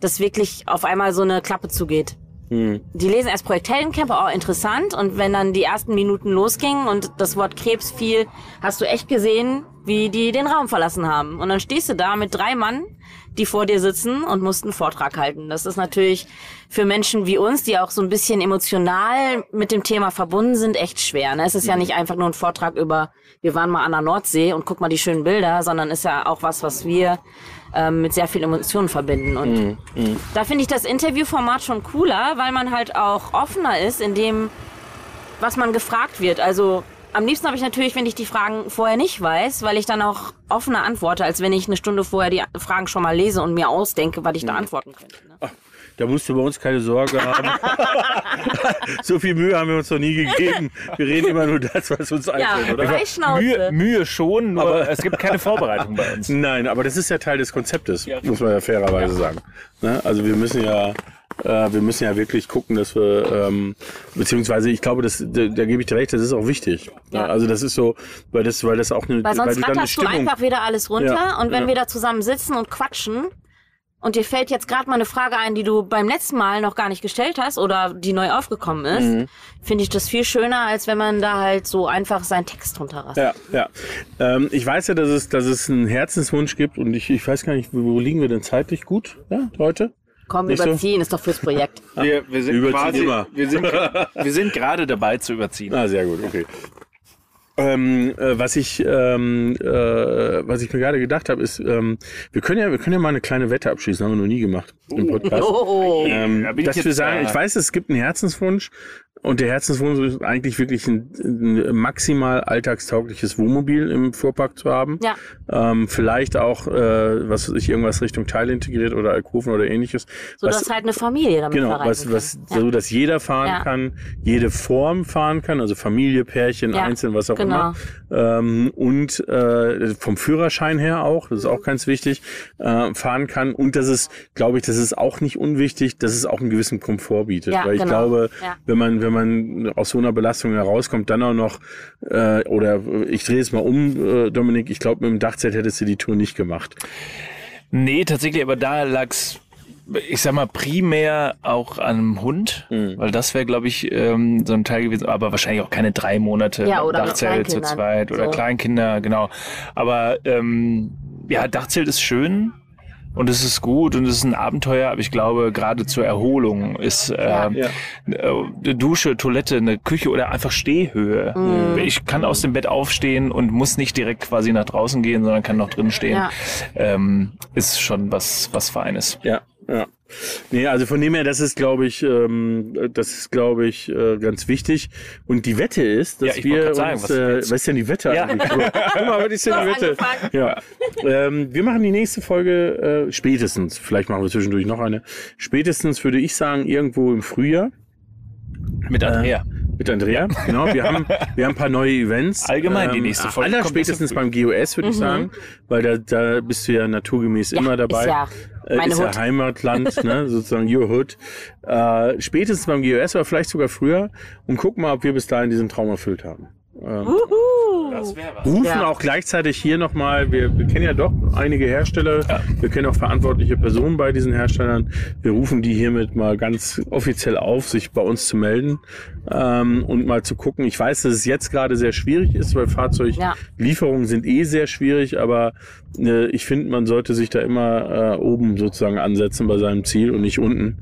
das wirklich auf einmal so eine Klappe zugeht die lesen erst Projekt Heldencamper, oh, interessant. Und wenn dann die ersten Minuten losgingen und das Wort Krebs fiel, hast du echt gesehen, wie die den Raum verlassen haben. Und dann stehst du da mit drei Mann, die vor dir sitzen und musst einen Vortrag halten. Das ist natürlich für Menschen wie uns, die auch so ein bisschen emotional mit dem Thema verbunden sind, echt schwer. Ne? Es ist ja nicht einfach nur ein Vortrag über, wir waren mal an der Nordsee und guck mal die schönen Bilder, sondern ist ja auch was, was wir ähm, mit sehr viel Emotionen verbinden. Und da finde ich das Interviewformat schon cooler, weil man halt auch offener ist in dem, was man gefragt wird. Also am liebsten habe ich natürlich, wenn ich die Fragen vorher nicht weiß, weil ich dann auch offener antworte, als wenn ich eine Stunde vorher die Fragen schon mal lese und mir ausdenke, was ich da antworten könnte. Da musst du bei uns keine Sorge haben. so viel Mühe haben wir uns noch nie gegeben. Wir reden immer nur das, was uns Ja, einfällt, oder? Mühe, Mühe schon, nur es gibt keine Vorbereitung bei uns. Nein, aber das ist ja Teil des Konzeptes, muss man ja fairerweise sagen. Ne? Also wir müssen ja, äh, wir müssen ja wirklich gucken, dass wir, ähm, beziehungsweise ich glaube, das, da, da gebe ich dir recht, das ist auch wichtig. Ja. Also das ist so, weil das, weil das auch eine, Weil sonst du dann eine ratterst du Stimmung. einfach wieder alles runter Ja, und wenn ja. wir da zusammen sitzen und quatschen und dir fällt jetzt gerade mal eine Frage ein, die du beim letzten Mal noch gar nicht gestellt hast oder die neu aufgekommen ist, Mhm. finde ich das viel schöner, als wenn man da halt so einfach seinen Text runterrastet. Ja, ja. Ähm, ich weiß ja, dass es, dass es einen Herzenswunsch gibt und ich, ich weiß gar nicht, wo liegen wir denn zeitlich gut ja, heute? Komm, Nicht so? überziehen, ist doch fürs Projekt. Wir, wir sind Überziehen quasi, immer. wir sind, wir sind gerade dabei zu überziehen. Ah, sehr gut, okay. Ähm, äh, was ich ähm, äh, was ich mir gerade gedacht habe, ist, ähm, wir können ja wir können ja mal eine kleine Wette abschließen, haben wir noch nie gemacht im Podcast. Oh, Ähm, Da dass wir sagen, äh, ich weiß, es gibt einen Herzenswunsch und der Herzenswunsch ist eigentlich wirklich ein, ein maximal alltagstaugliches Wohnmobil im Fuhrpark zu haben. Ja. Ähm, vielleicht auch, äh, was weiß ich, irgendwas Richtung Teilintegriert oder Alkoven oder ähnliches. so was, dass halt eine Familie damit Genau, was, was kann. so, dass jeder fahren Ja. kann, jede Form fahren kann, also Familie, Pärchen, Ja, einzeln, was auch genau. immer. Ähm, und äh, vom Führerschein her auch, das ist auch ganz wichtig, äh, fahren kann. Und das ist, glaube ich, das ist auch nicht unwichtig, dass es auch einen gewissen Komfort bietet. Ja, Weil ich genau. glaube, Ja. wenn man, wenn man aus so einer Belastung herauskommt, dann auch noch, äh, oder ich drehe es mal um, äh, Dominik, ich glaube, mit dem Dachzelt hättest du die Tour nicht gemacht. Nee, tatsächlich, aber da lag's, ich sag mal, primär auch an einem Hund, weil das wäre, glaube ich, ähm, so ein Teil gewesen, aber wahrscheinlich auch keine drei Monate Ja, oder Dachzelt zu zweit oder So. Kleinkinder, genau. Aber ähm, ja, Dachzelt ist schön. Und es ist gut und es ist ein Abenteuer, aber ich glaube, gerade zur Erholung ist äh, Ja. eine Dusche, Toilette, eine Küche oder einfach Stehhöhe. Mhm. Ich kann aus dem Bett aufstehen und muss nicht direkt quasi nach draußen gehen, sondern kann noch drin stehen. Ja. Ähm, ist schon was, was Feines. Ja, ja. Nee, also von dem her, das ist, glaube ich, ähm, das ist, glaube ich, äh, ganz wichtig. Und die Wette ist, dass Ja, wir sagen, uns, was äh, was ist denn die Wette Ja. eigentlich? Guck mal, was ist denn die Wette? Ja. Ähm, wir machen die nächste Folge äh, spätestens, vielleicht machen wir zwischendurch noch eine, spätestens würde ich sagen, irgendwo im Frühjahr Mit Andrea. mit Andrea. Genau, wir haben, wir haben ein paar neue Events. Ähm, Allgemein die nächste Folge Aller spätestens im beim GOS, würde ich sagen, weil da, da bist du ja naturgemäß immer dabei. ist ja Äh, meine ist ja Hut. Heimatland, ne, sozusagen your hood. Äh, spätestens beim GOS oder vielleicht sogar früher und gucken mal, ob wir bis dahin diesen Traum erfüllt haben. Ähm, Das wäre was. rufen Ja. auch gleichzeitig hier nochmal, wir, wir kennen ja doch einige Hersteller, wir kennen auch verantwortliche Personen bei diesen Herstellern. Wir rufen die hiermit mal ganz offiziell auf, sich bei uns zu melden ähm, und mal zu gucken. Ich weiß, dass es jetzt gerade sehr schwierig ist, weil Fahrzeuglieferungen sind eh sehr schwierig, aber äh, ich finde, man sollte sich da immer äh, oben sozusagen ansetzen bei seinem Ziel und nicht unten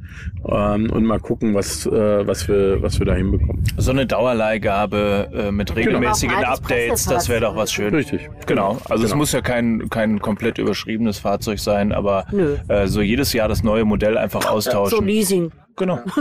ähm, und mal gucken, was, äh, was, wir, was wir da hinbekommen. So eine Dauerleihgabe äh, mit regelmäßigen Auch altes Updates, das wäre doch was Schönes. Richtig. Genau, also es Genau. muss ja kein, kein komplett überschriebenes Fahrzeug sein, aber äh, so jedes Jahr das neue Modell einfach So austauschen. Leasing. Genau.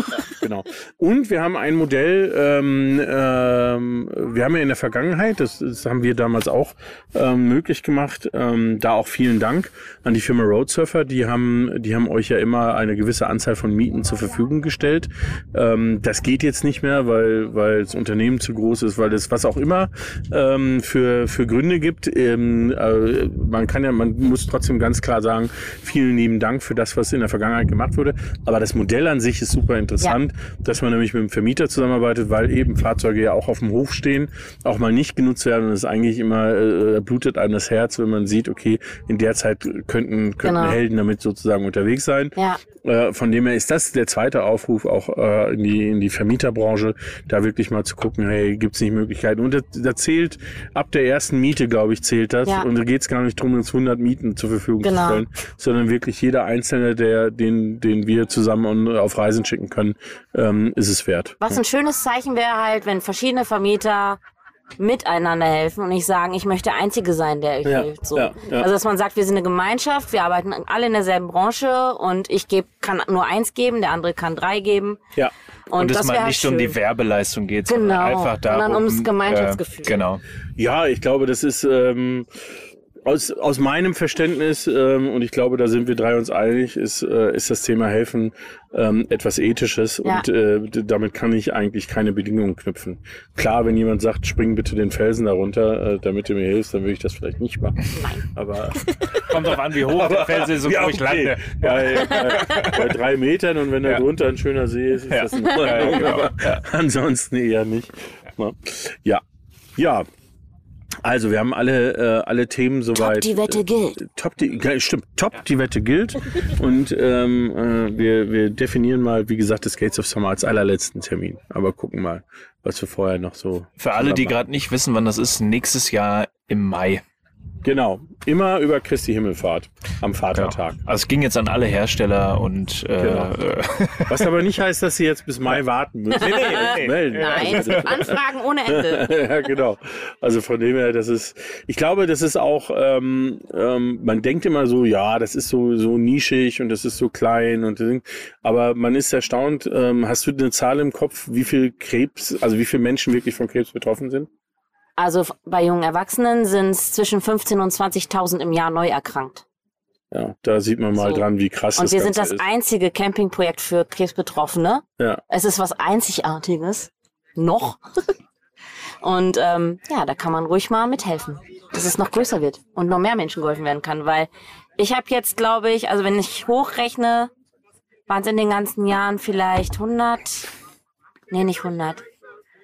Genau. Und wir haben ein Modell, ähm, ähm, wir haben ja in der Vergangenheit, das, das haben wir damals auch ähm, möglich gemacht, ähm, da auch vielen Dank an die Firma Roadsurfer, die haben, die haben euch ja immer eine gewisse Anzahl von Mieten zur Verfügung gestellt. Ähm, das geht jetzt nicht mehr, weil, weil das Unternehmen zu groß ist, weil es was auch immer ähm, für, für Gründe gibt. Ähm, äh, man kann ja, man muss trotzdem ganz klar sagen, vielen lieben Dank für das, was in der Vergangenheit gemacht wurde. Aber das Modell an sich ist super interessant, dass man nämlich mit dem Vermieter zusammenarbeitet, weil eben Fahrzeuge ja auch auf dem Hof stehen, auch mal nicht genutzt werden. Und es ist eigentlich immer, äh, blutet einem das Herz, wenn man sieht, okay, in der Zeit könnten, könnten Genau. Helden damit sozusagen unterwegs sein. Ja. Äh, von dem her ist das der zweite Aufruf auch äh, in, die, in die Vermieterbranche, da wirklich mal zu gucken, hey, gibt's nicht Möglichkeiten? Und da, zählt, ab der ersten Miete, glaube ich, zählt das. Ja. Und da geht's gar nicht drum, uns 100 Mieten zur Verfügung zu Genau. stellen, sondern wirklich jeder Einzelne, der, den, den wir zusammen auf Reisen schicken können, ähm, ist es wert. Was ein schönes Zeichen wäre halt, wenn verschiedene Vermieter miteinander helfen und nicht sagen, ich möchte der Einzige sein, der euch Ja, hilft. So. ja, ja. Also dass man sagt, wir sind eine Gemeinschaft, wir arbeiten alle in derselben Branche und ich geb, kann nur eins geben, der andere kann drei geben. Ja. Und, Und es das mal wäre nicht schön. um die Werbeleistung geht, sondern Genau, einfach darum, sondern ums Gemeinschaftsgefühl. Äh, genau. Ja, ich glaube, das ist ähm, aus, aus meinem Verständnis, ähm, und ich glaube, da sind wir drei uns einig, ist, äh, ist das Thema Helfen ähm, etwas Ethisches Ja. und äh, damit kann ich eigentlich keine Bedingungen knüpfen. Klar, wenn jemand sagt, spring bitte den Felsen darunter, äh, damit du mir hilfst, dann würde ich das vielleicht nicht machen. Nein. Aber Kommt drauf an, wie hoch der Felsen ist und Ja, wo ich okay. lande. Bei, bei, bei drei Metern und wenn da Ja. drunter ein schöner See ist, ist Ja. das in Ordnung. Ja, genau. aber ansonsten eher nicht. Ja. Ja. Also, wir haben alle, äh, alle Themen soweit. Top, die Wette gilt. Top, die, stimmt, top, die Wette gilt. Und ähm, äh, wir, wir definieren mal, wie gesagt, das Gates of Summer als allerletzten Termin. Aber gucken mal, was wir vorher noch so. Für alle, die gerade nicht wissen, wann das ist, nächstes Jahr im Mai. Genau. Immer über Christi Himmelfahrt am Vatertag. Also es ging jetzt an alle Hersteller und äh, Genau. äh, Was aber nicht heißt, dass sie jetzt bis Mai warten müssen. Nee, nee, nee. Melden. Nein, Also, Anfragen ohne Ende. ja, genau. Also von dem her, das ist, ich glaube, das ist auch, ähm, ähm, man denkt immer so, ja, das ist so, so nischig und das ist so klein und aber man ist erstaunt, ähm, hast du eine Zahl im Kopf, wie viel Krebs, also wie viele Menschen wirklich von Krebs betroffen sind? Also bei jungen Erwachsenen sind es zwischen 15.000 und 20.000 im Jahr neu erkrankt. Ja, da sieht man mal So. dran, wie krass Und das wir sind das einzige Campingprojekt für Krebsbetroffene. Ja. Es ist was Einzigartiges. Noch. Und ähm, ja, da kann man ruhig mal mithelfen, dass es noch größer wird und noch mehr Menschen geholfen werden kann. Weil ich habe jetzt, glaube ich, also wenn ich hochrechne, waren es in den ganzen Jahren vielleicht 100, nee, nicht 100,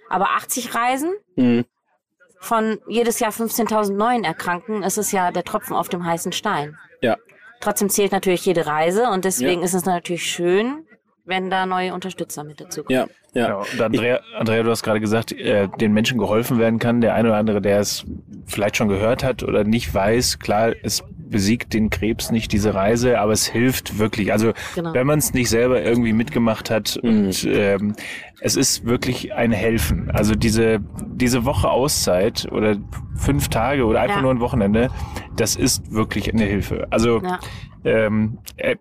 aber 80 Reisen. Mhm. Von jedes Jahr 15.000 neuen Erkrankten ist es ja der Tropfen auf dem heißen Stein. Ja. Trotzdem zählt natürlich jede Reise und deswegen Ja. ist es natürlich schön, wenn da neue Unterstützer mit dazu kommen. Ja, ja. Genau. Und Andrea, Andrea, du hast gerade gesagt, äh, den Menschen geholfen werden kann. Der eine oder andere, der es vielleicht schon gehört hat oder nicht weiß, klar, es besiegt den Krebs nicht, diese Reise, aber es hilft wirklich. Also Genau. wenn man es nicht selber irgendwie mitgemacht hat Mhm. und ähm, es ist wirklich ein Helfen. Also diese, diese Woche Auszeit oder fünf Tage oder einfach Ja. nur ein Wochenende, das ist wirklich eine Hilfe. Also Ja. ähm, äh,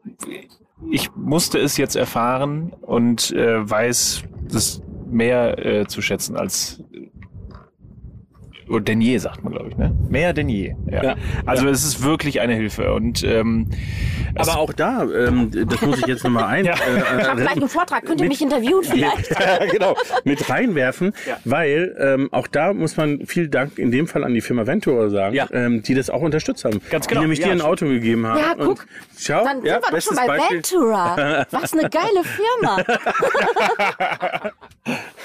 ich musste es jetzt erfahren und äh, weiß das mehr äh, zu schätzen als denn je, sagt man, glaube ich, ne? Mehr denn je. Ja. Ja. Also es ist wirklich eine Hilfe. Und ähm, Aber auch da, ähm, das muss ich jetzt nochmal ein. Ja. Äh, Ich habe gleich einen Vortrag. Könnt ihr mich interviewen vielleicht? ja, genau, mit reinwerfen, weil ähm, auch da muss man viel Dank in dem Fall an die Firma Ventura sagen, Ja. ähm, die das auch unterstützt haben. Ganz genau, Die nämlich ja, dir ein. Auto gegeben haben. Ja, Und guck, schau, Dann ja, sind wir doch schon bei Beispiel. Ventura. Was eine geile Firma.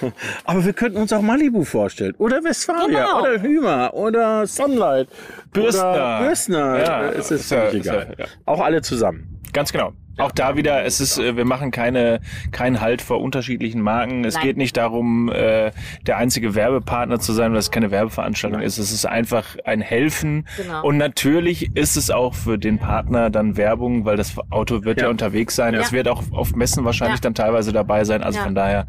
Aber wir könnten uns auch Malibu vorstellen. Oder Westfalia. Genau. Oder Hümer. Oder Sunlight. Bürstner. Oder Bürstner. Ja, es ist ist ja- völlig ist ja- egal. ja. Auch alle zusammen. Ganz genau. Auch da wieder, es ist, äh, wir machen keine, keinen Halt vor unterschiedlichen Marken. Es Nein. geht nicht darum, äh, der einzige Werbepartner zu sein, weil es keine Werbeveranstaltung ist. Es ist einfach ein Helfen. Genau. Und natürlich ist es auch für den Partner dann Werbung, weil das Auto wird ja, Ja. unterwegs sein. Ja. Es wird auch auf Messen wahrscheinlich Ja. dann teilweise dabei sein. Also Ja. von daher,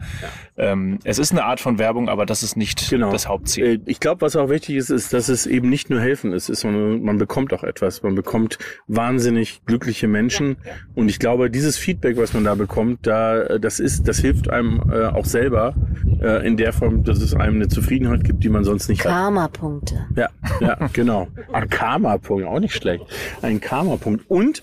ähm, es ist eine Art von Werbung, aber das ist nicht Genau. das Hauptziel. Äh, Ich glaube, was auch wichtig ist, ist, dass es eben nicht nur helfen ist, ist man, man bekommt auch etwas. Man bekommt wahnsinnig glückliche Menschen. Und ich glaube, dieses Feedback, was man da bekommt, da, äh, das ist, das hilft einem äh, auch selber äh, in der Form, dass es einem eine Zufriedenheit gibt, die man sonst nicht hat. Karma-Punkte. Ja, ja, genau. Ein Karma-Punkt, auch nicht schlecht. Ein Karma-Punkt. Und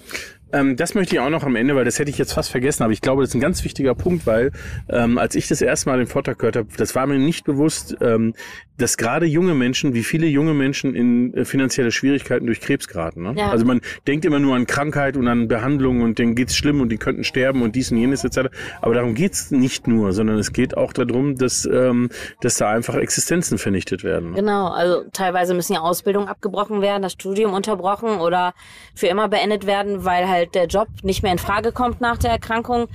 ähm, das möchte ich auch noch am Ende, weil das hätte ich jetzt fast vergessen, aber ich glaube, das ist ein ganz wichtiger Punkt, weil ähm, als ich das erste Mal den Vortrag gehört habe, das war mir nicht bewusst, ähm, dass gerade junge Menschen, wie viele junge Menschen in äh, finanzielle Schwierigkeiten durch Krebs geraten. Ne? Ja. Also man denkt immer nur an Krankheit und an Behandlung und denen geht's schlimm und die könnten sterben und dies und jenes etc. Aber darum geht's nicht nur, sondern es geht auch darum, dass, ähm, dass da einfach Existenzen vernichtet werden. Ne? Genau, also teilweise müssen ja Ausbildungen abgebrochen werden, das Studium unterbrochen oder für immer beendet werden, weil halt der Job nicht mehr in Frage kommt nach der Erkrankung.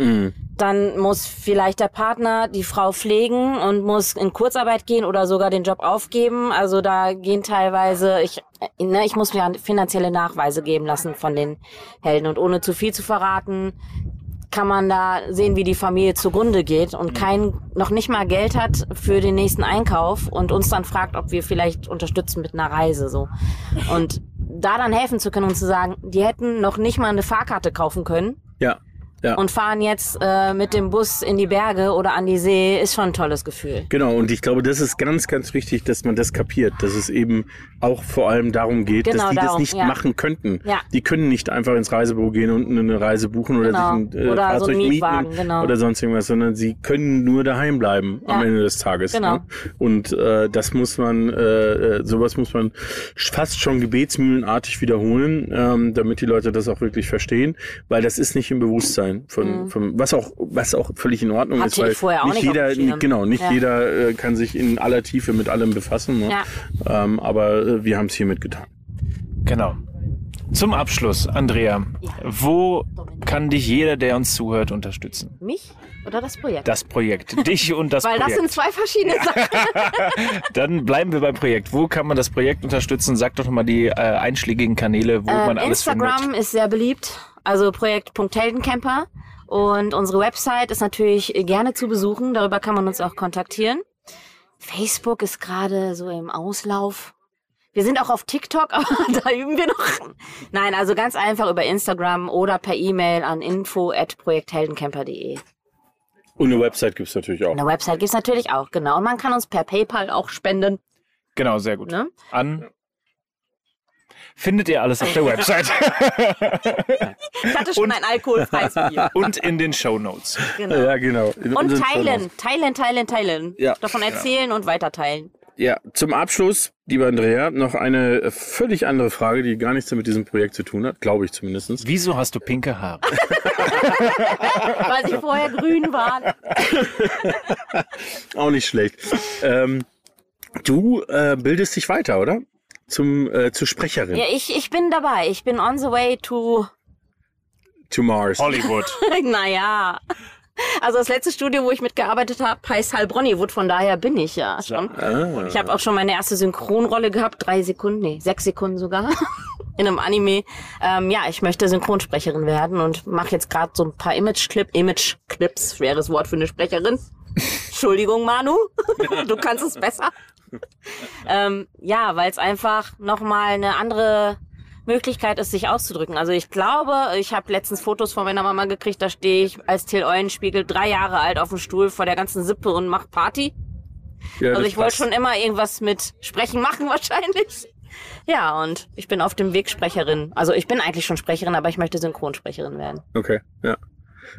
Dann muss vielleicht der Partner die Frau pflegen und muss in Kurzarbeit gehen oder sogar den Job aufgeben. Also da gehen teilweise, ich, ne, ich muss mir finanzielle Nachweise geben lassen von den Helden. Und ohne zu viel zu verraten, kann man da sehen, wie die Familie zugrunde geht und kein, noch nicht mal Geld hat für den nächsten Einkauf und uns dann fragt, ob wir vielleicht unterstützen mit einer Reise, so. Und da dann helfen zu können und zu sagen, die hätten noch nicht mal eine Fahrkarte kaufen können. Ja, ja. und fahren jetzt äh, mit dem Bus in die Berge oder an die See, ist schon ein tolles Gefühl. Genau, und ich glaube, das ist ganz, ganz wichtig, dass man das kapiert, dass es eben auch vor allem darum geht, Genau, dass die das darum, nicht ja. machen könnten. Ja. Die können nicht einfach ins Reisebüro gehen und eine Reise buchen oder Genau. sich ein äh, Oder so Fahrzeug einen Mietwagen, mieten genau. oder sonst irgendwas, sondern sie können nur daheim bleiben am. Ende des Tages. Genau. Ne? Und äh, das muss man, äh, äh, sowas muss man fast schon gebetsmühlenartig wiederholen, ähm, damit die Leute das auch wirklich verstehen, weil das ist nicht im Bewusstsein von, von was auch was auch völlig in Ordnung Mhm. Hatte ist, weil ich vorher auch nicht nicht auf jeder, Schirm. genau, nicht Ja. jeder äh, kann sich in aller Tiefe mit allem befassen. Ne? Ja. Ähm, aber äh, wir haben es hiermit getan. Genau. Zum Abschluss, Andrea, wo kann dich jeder, der uns zuhört, unterstützen? Mich oder das Projekt? Das Projekt, dich und das Weil das Projekt. sind zwei verschiedene Sachen. Dann bleiben wir beim Projekt. Wo kann man das Projekt unterstützen? Sag doch mal die äh, einschlägigen Kanäle, wo man Ähm, alles Instagram findet. ist sehr beliebt, also Projekt.heldencamper. Und unsere Website ist natürlich gerne zu besuchen, darüber kann man uns auch kontaktieren. Facebook ist gerade so im Auslauf. Wir sind auch auf TikTok, aber da üben wir noch. Nein, also ganz einfach über Instagram oder per E-Mail an info@projektheldencamper.de. Und eine Website gibt's natürlich auch. Eine Website gibt's natürlich auch, genau. Und man kann uns per PayPal auch spenden. Genau, sehr gut. Ne? An findet ihr alles auf der Website Ich hatte schon ein alkoholfreies Bier. und in den Show Notes. Genau. Ja, genau. In Und teilen, teilen, teilen, teilen. Ja. Davon erzählen und weiterteilen. Ja, zum Abschluss, lieber Andrea, noch eine völlig andere Frage, die gar nichts mit diesem Projekt zu tun hat, glaube ich zumindest. Wieso hast du pinke Haare? Weil sie vorher grün waren. Auch nicht schlecht. Ähm, du äh, bildest dich weiter, oder? Zum, äh, zur Sprecherin. Ja, ich, ich bin dabei. Ich bin on the way to, To Mars. Hollywood. naja. Also das letzte Studio, wo ich mitgearbeitet habe, heißt Heilbronnywood, von daher bin ich ja schon. Ah. Ich habe auch schon meine erste Synchronrolle gehabt, drei Sekunden, nee, sechs Sekunden sogar, in einem Anime. Ähm, ja, ich möchte Synchronsprecherin werden und mache jetzt gerade so ein paar Image-Clip, Image-Clips, schweres Wort für eine Sprecherin. Entschuldigung, Manu, du kannst es besser. Ähm, ja, weil es einfach nochmal eine andere Möglichkeit ist, sich auszudrücken. Also ich glaube, ich habe letztens Fotos von meiner Mama gekriegt, da stehe ich als Till Eulenspiegel drei Jahre alt auf dem Stuhl vor der ganzen Sippe und mach Party. Ja, Also ich wollte schon immer irgendwas mit Sprechen machen wahrscheinlich. Ja, und ich bin auf dem Weg Sprecherin. Also ich bin eigentlich schon Sprecherin, aber ich möchte Synchronsprecherin werden. Okay, ja.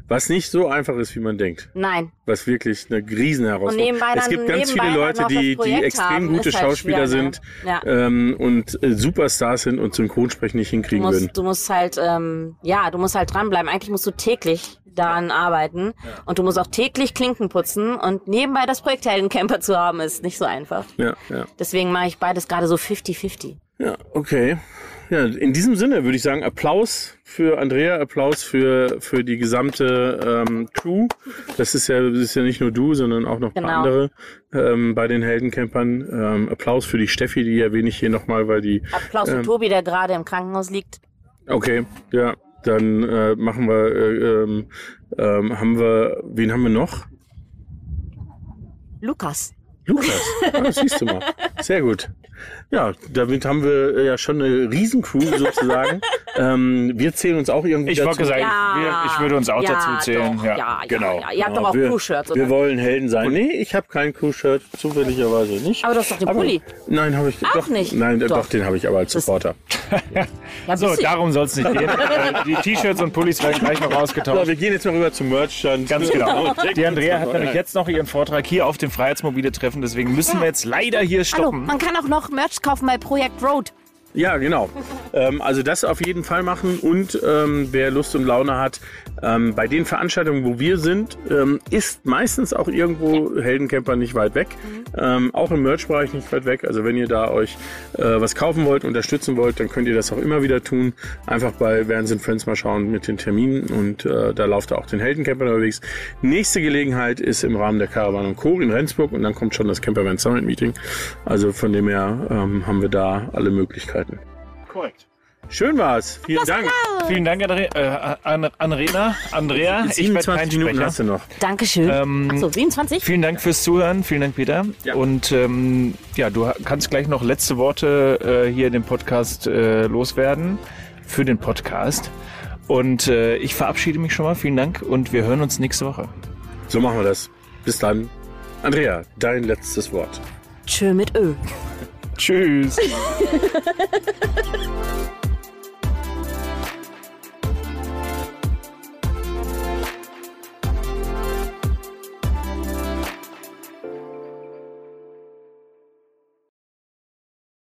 Was nicht so einfach ist, wie man denkt. Nein. Was wirklich eine Riesenherausforderung nebenbei Es gibt ganz viele Leute, die, die extrem haben, gute ist halt Schauspieler ne? sind Ja. ähm, und äh, Superstars sind und Synchronsprechen nicht Du hinkriegen würden. musst, du musst halt, ähm, ja, du musst halt dranbleiben. Eigentlich musst du täglich daran arbeiten. Und du musst auch täglich Klinken putzen und nebenbei das Projekt Heldencamper zu haben, ist nicht so einfach. Ja, ja. Deswegen mache ich beides gerade so 50-50. Ja, okay. Ja, in diesem Sinne würde ich sagen, Applaus für Andrea, Applaus für, für die gesamte ähm, Crew. Das ist ja, das ist ja nicht nur du, sondern auch noch ein paar Genau. andere ähm, bei den Heldencampern. Ähm, Applaus für die Steffi, die erwähne ich hier nochmal, weil die. Applaus für Ähm. Tobi, der gerade im Krankenhaus liegt. Okay, ja, dann äh, machen wir, äh, ähm, ähm, haben wir, wen haben wir noch? Lukas. Lukas. Ah, das siehst du mal. Sehr gut. Ja, damit haben wir äh, ja schon eine Riesencrew sozusagen. ähm, wir zählen uns auch irgendwie Ich wollte dazu. sagen, wir, ich würde uns auch ja, dazu zählen. Doch, ja. ja, Genau. ja, ja. Ihr habt genau. doch auch wir, Crew-Shirts, Wir wollen Helden sein. Nee, ich habe kein Crew-Shirt, zufälligerweise nicht. Aber du hast doch den Pulli. Nein, habe ich Auch doch nicht? Nein, doch, Doch. den habe ich aber als Supporter. Ja, So, darum soll es nicht gehen. Äh, Die T-Shirts und Pullis werden gleich noch So, ausgetauscht. wir gehen jetzt mal rüber zum Merchstand. Ganz genau. Die Andrea hat nämlich jetzt noch ihren Vortrag hier auf dem Freiheitsmobile Treffen. Deswegen müssen wir jetzt leider hier Hallo, stoppen. man kann auch noch Merch kaufen bei Projekt Road. Ja, genau. Ähm, also das auf jeden Fall machen und ähm, wer Lust und Laune hat, ähm, bei den Veranstaltungen, wo wir sind, ähm, ist meistens auch irgendwo Heldencamper nicht weit weg. Ähm, auch im Merch-Bereich nicht weit weg. Also wenn ihr da euch äh, was kaufen wollt, unterstützen wollt, dann könnt ihr das auch immer wieder tun. Einfach bei and Friends mal schauen mit den Terminen und äh, da lauft auch den Heldencamper unterwegs. Nächste Gelegenheit ist im Rahmen der Caravan und Co. in Rendsburg und dann kommt schon das Campervan Summit Meeting. Also von dem her ähm, haben wir da alle Möglichkeiten. Korrekt. Schön war's. Vielen Dank. Vielen Dank, Andre äh, An Anrena, Andrea. Ich werde 27 kein Minuten hast du noch. Dankeschön. Ähm, Achso, 27? Vielen Dank fürs Zuhören. Vielen Dank, Peter. Ja. Und ähm, ja, du kannst gleich noch letzte Worte äh, hier in dem Podcast äh, loswerden für den Podcast. Und äh, ich verabschiede mich schon mal. Vielen Dank und wir hören uns nächste Woche. So machen wir das. Bis dann. Andrea, dein letztes Wort. Tschö mit Ö. choose.